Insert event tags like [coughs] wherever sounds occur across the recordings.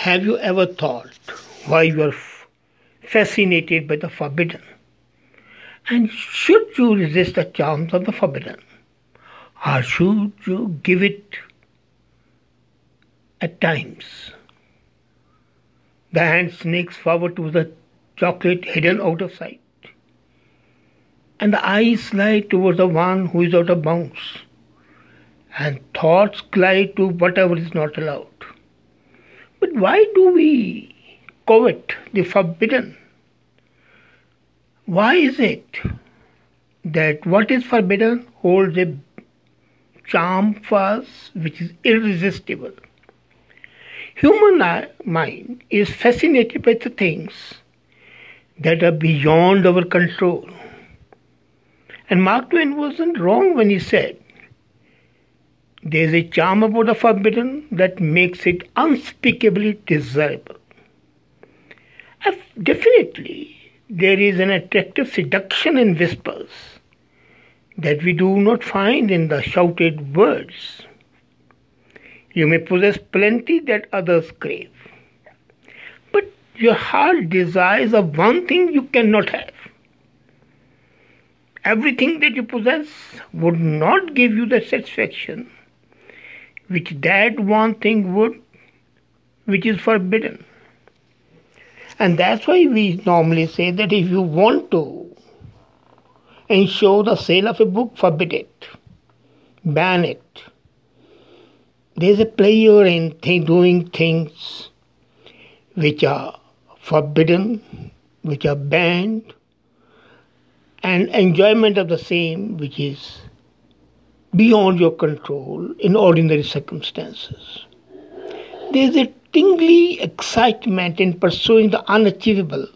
Have you ever thought why you are fascinated by the forbidden? And should you resist the charms of the forbidden? Or should you give it at times? The hand snakes forward to the chocolate hidden out of sight, and the eyes slide towards the one who is out of bounds, and thoughts glide to whatever is not allowed. But why do we covet the forbidden? Why is it that what is forbidden holds a charm for us which is irresistible? Human mind is fascinated by the things that are beyond our control. And Mark Twain wasn't wrong when he said there's a charm about the forbidden that makes it unspeakably desirable. Definitely, there is an attractive seduction in whispers that we do not find in the shouted words. You may possess plenty that others crave, but your heart desires of one thing you cannot have. Everything that you possess would not give you the satisfaction which that one thing would, which is forbidden. And that's why we normally say that if you want to ensure the sale of a book, forbid it, ban it. There's a pleasure in th- doing things which are forbidden, which are banned, and enjoyment of the same which is beyond your control in ordinary circumstances. There is a tingly excitement in pursuing the unachievable,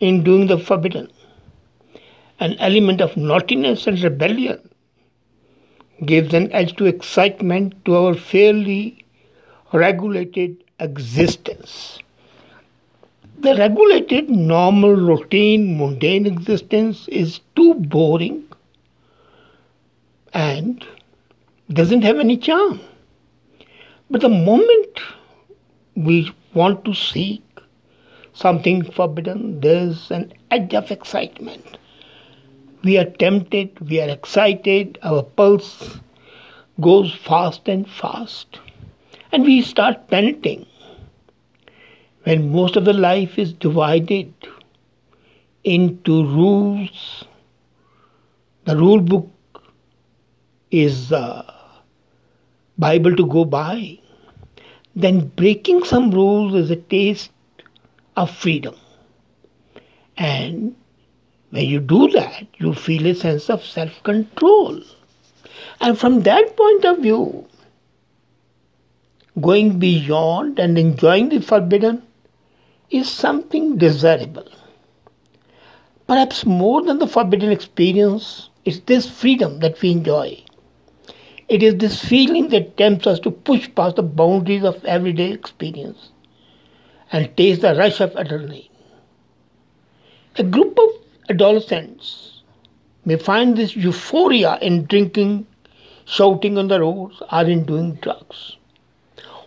in doing the forbidden. An element of naughtiness and rebellion gives an edge to excitement to our fairly regulated existence. The regulated, normal, routine, mundane existence is too boring doesn't have any charm. But the moment we want to seek something forbidden, there's an edge of excitement. We are tempted, we are excited, our pulse goes fast and fast, and we start panting. When most of the life is divided into rules, the rule book is the Bible to go by, then breaking some rules is a taste of freedom. And when you do that, you feel a sense of self control. And from that point of view, going beyond and enjoying the forbidden is something desirable. Perhaps more than the forbidden experience, it's this freedom that we enjoy. It is this feeling that tempts us to push past the boundaries of everyday experience and taste the rush of adrenaline. A group of adolescents may find this euphoria in drinking, shouting on the roads, or in doing drugs.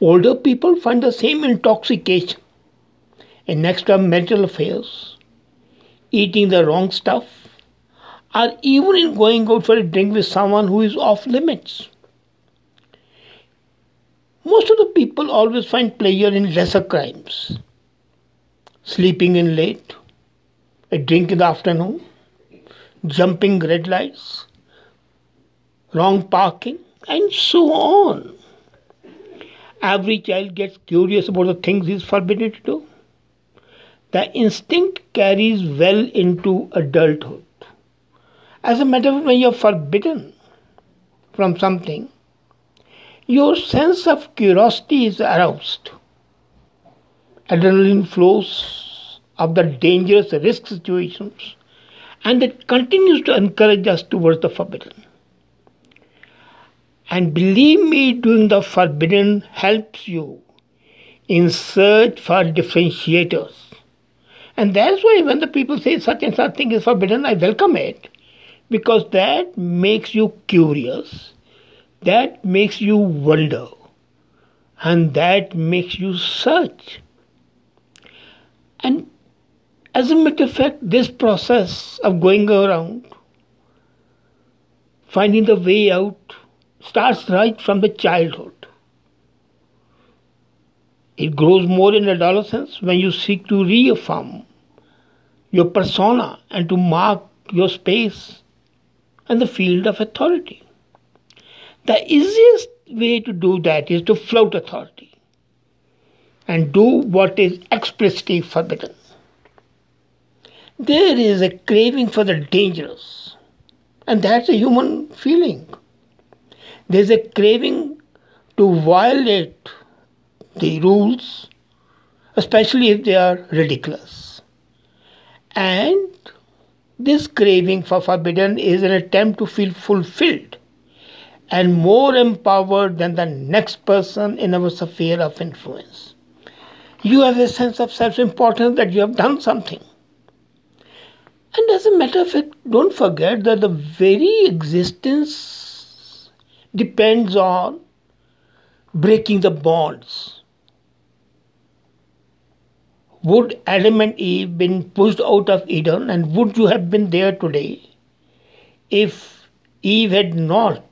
Older people find the same intoxication in extramarital affairs, eating the wrong stuff, or even in going out for a drink with someone who is off limits. Most of the people always find pleasure in lesser crimes sleeping in late, a drink in the afternoon, jumping red lights, wrong parking, and so on. Every child gets curious about the things he is forbidden to do. The instinct carries well into adulthood. As a matter of fact, when you're forbidden from something, your sense of curiosity is aroused. Adrenaline flows of the dangerous risk situations and it continues to encourage us towards the forbidden. And believe me, doing the forbidden helps you in search for differentiators. And that's why when the people say such and such thing is forbidden, I welcome it because that makes you curious, that makes you wonder, And that makes you search. And as a matter of fact, this process of going around, finding the way out, starts right from the childhood. It grows more in adolescence when you seek to reaffirm your persona and to mark your space and the field of authority. The easiest way to do that is to flout authority and do what is explicitly forbidden. There is a craving for the dangerous, and that's a human feeling. There's a craving to violate the rules, especially if they are ridiculous. And this craving for forbidden is an attempt to feel fulfilled and more empowered than the next person in our sphere of influence. You have a sense of self importance that you have done something. And as a matter of fact, don't forget that the very existence depends on breaking the bonds. Would Adam and Eve been pushed out of Eden and would you have been there today if Eve had not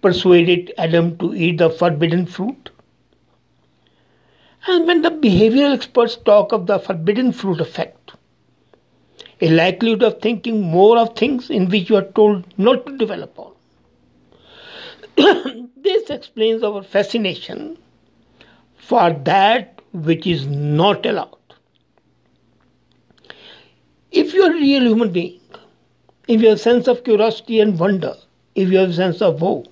persuaded Adam to eat the forbidden fruit? And when the behavioral experts talk of the forbidden fruit effect, a likelihood of thinking more of things in which you are told not to develop on. [coughs] this explains our fascination for that which is not allowed. If you are a real human being, if you have a sense of curiosity and wonder, if you have a sense of awe,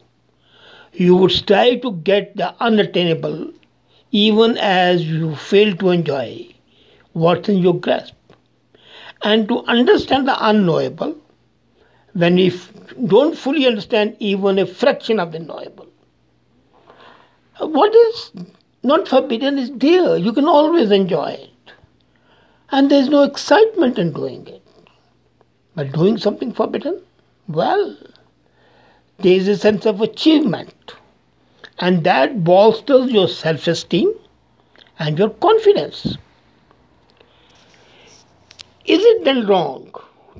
you would strive to get the unattainable even as you fail to enjoy what's in your grasp. And to understand the unknowable when we don't fully understand even a fraction of the knowable. What is not forbidden is dear. You can always enjoy it. And there's no excitement in doing it. But doing something forbidden, well, there is a sense of achievement. And that bolsters your self esteem and your confidence. Is it then wrong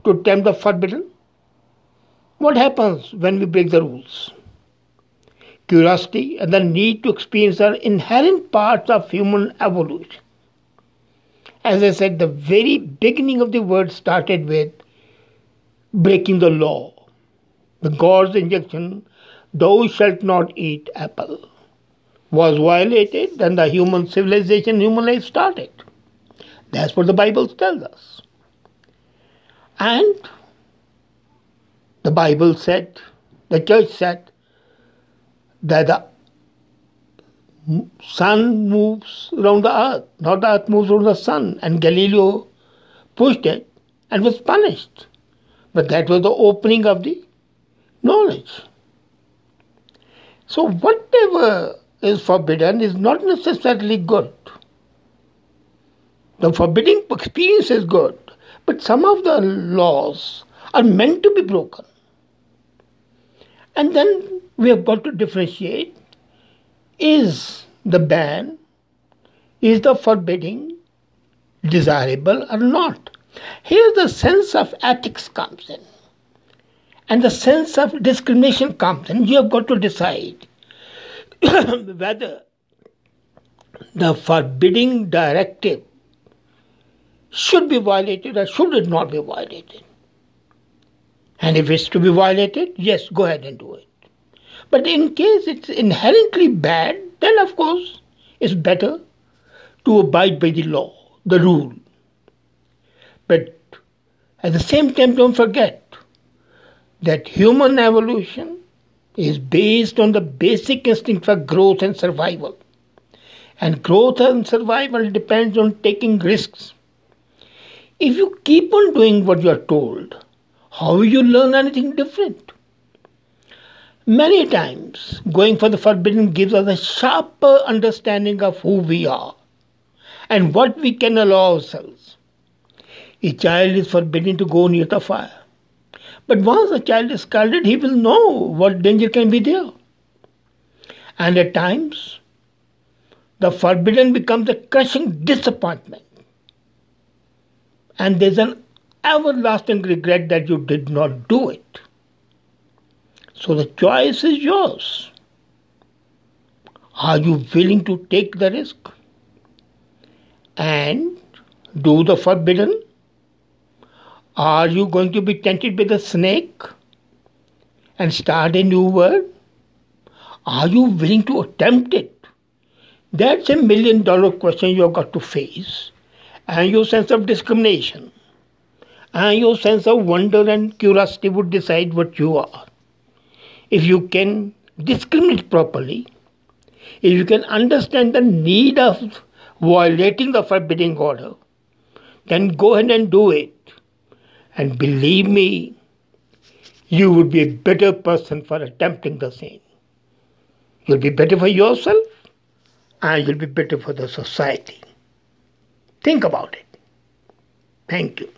to tempt the forbidden? What happens when we break the rules? Curiosity and the need to experience are inherent parts of human evolution. As I said, the very beginning of the word started with breaking the law the God's injunction, thou shalt not eat apple, was violated, then the human civilization, human life started. That's what the Bible tells us. And the Bible said, the church said, that the sun moves around the earth, not the earth moves around the sun. And Galileo pushed it and was punished. But that was the opening of the knowledge. So, whatever is forbidden is not necessarily good. The forbidding experience is good, but some of the laws are meant to be broken. And then we have got to differentiate is the ban, is the forbidding desirable or not? Here the sense of ethics comes in and the sense of discrimination comes in. you have got to decide [coughs] whether the forbidding directive should be violated or should it not be violated. And if it's to be violated, yes, go ahead and do it. But in case it's inherently bad, then of course it's better to abide by the law, the rule. But at the same time, don't forget that human evolution is based on the basic instinct for growth and survival. And growth and survival depends on taking risks. If you keep on doing what you are told, how will you learn anything different? Many times, going for the forbidden gives us a sharper understanding of who we are and what we can allow ourselves. A child is forbidden to go near the fire. But once a child is scalded, he will know what danger can be there. And at times, the forbidden becomes a crushing disappointment. And there's an everlasting regret that you did not do it. So the choice is yours. Are you willing to take the risk and do the forbidden? Are you going to be tempted by the snake and start a new world? Are you willing to attempt it? That's a million dollar question you've got to face. And your sense of discrimination and your sense of wonder and curiosity would decide what you are. If you can discriminate properly, if you can understand the need of violating the forbidding order, then go ahead and do it. And believe me, you would be a better person for attempting the same. You'll be better for yourself and you'll be better for the society. Think about it. Thank you.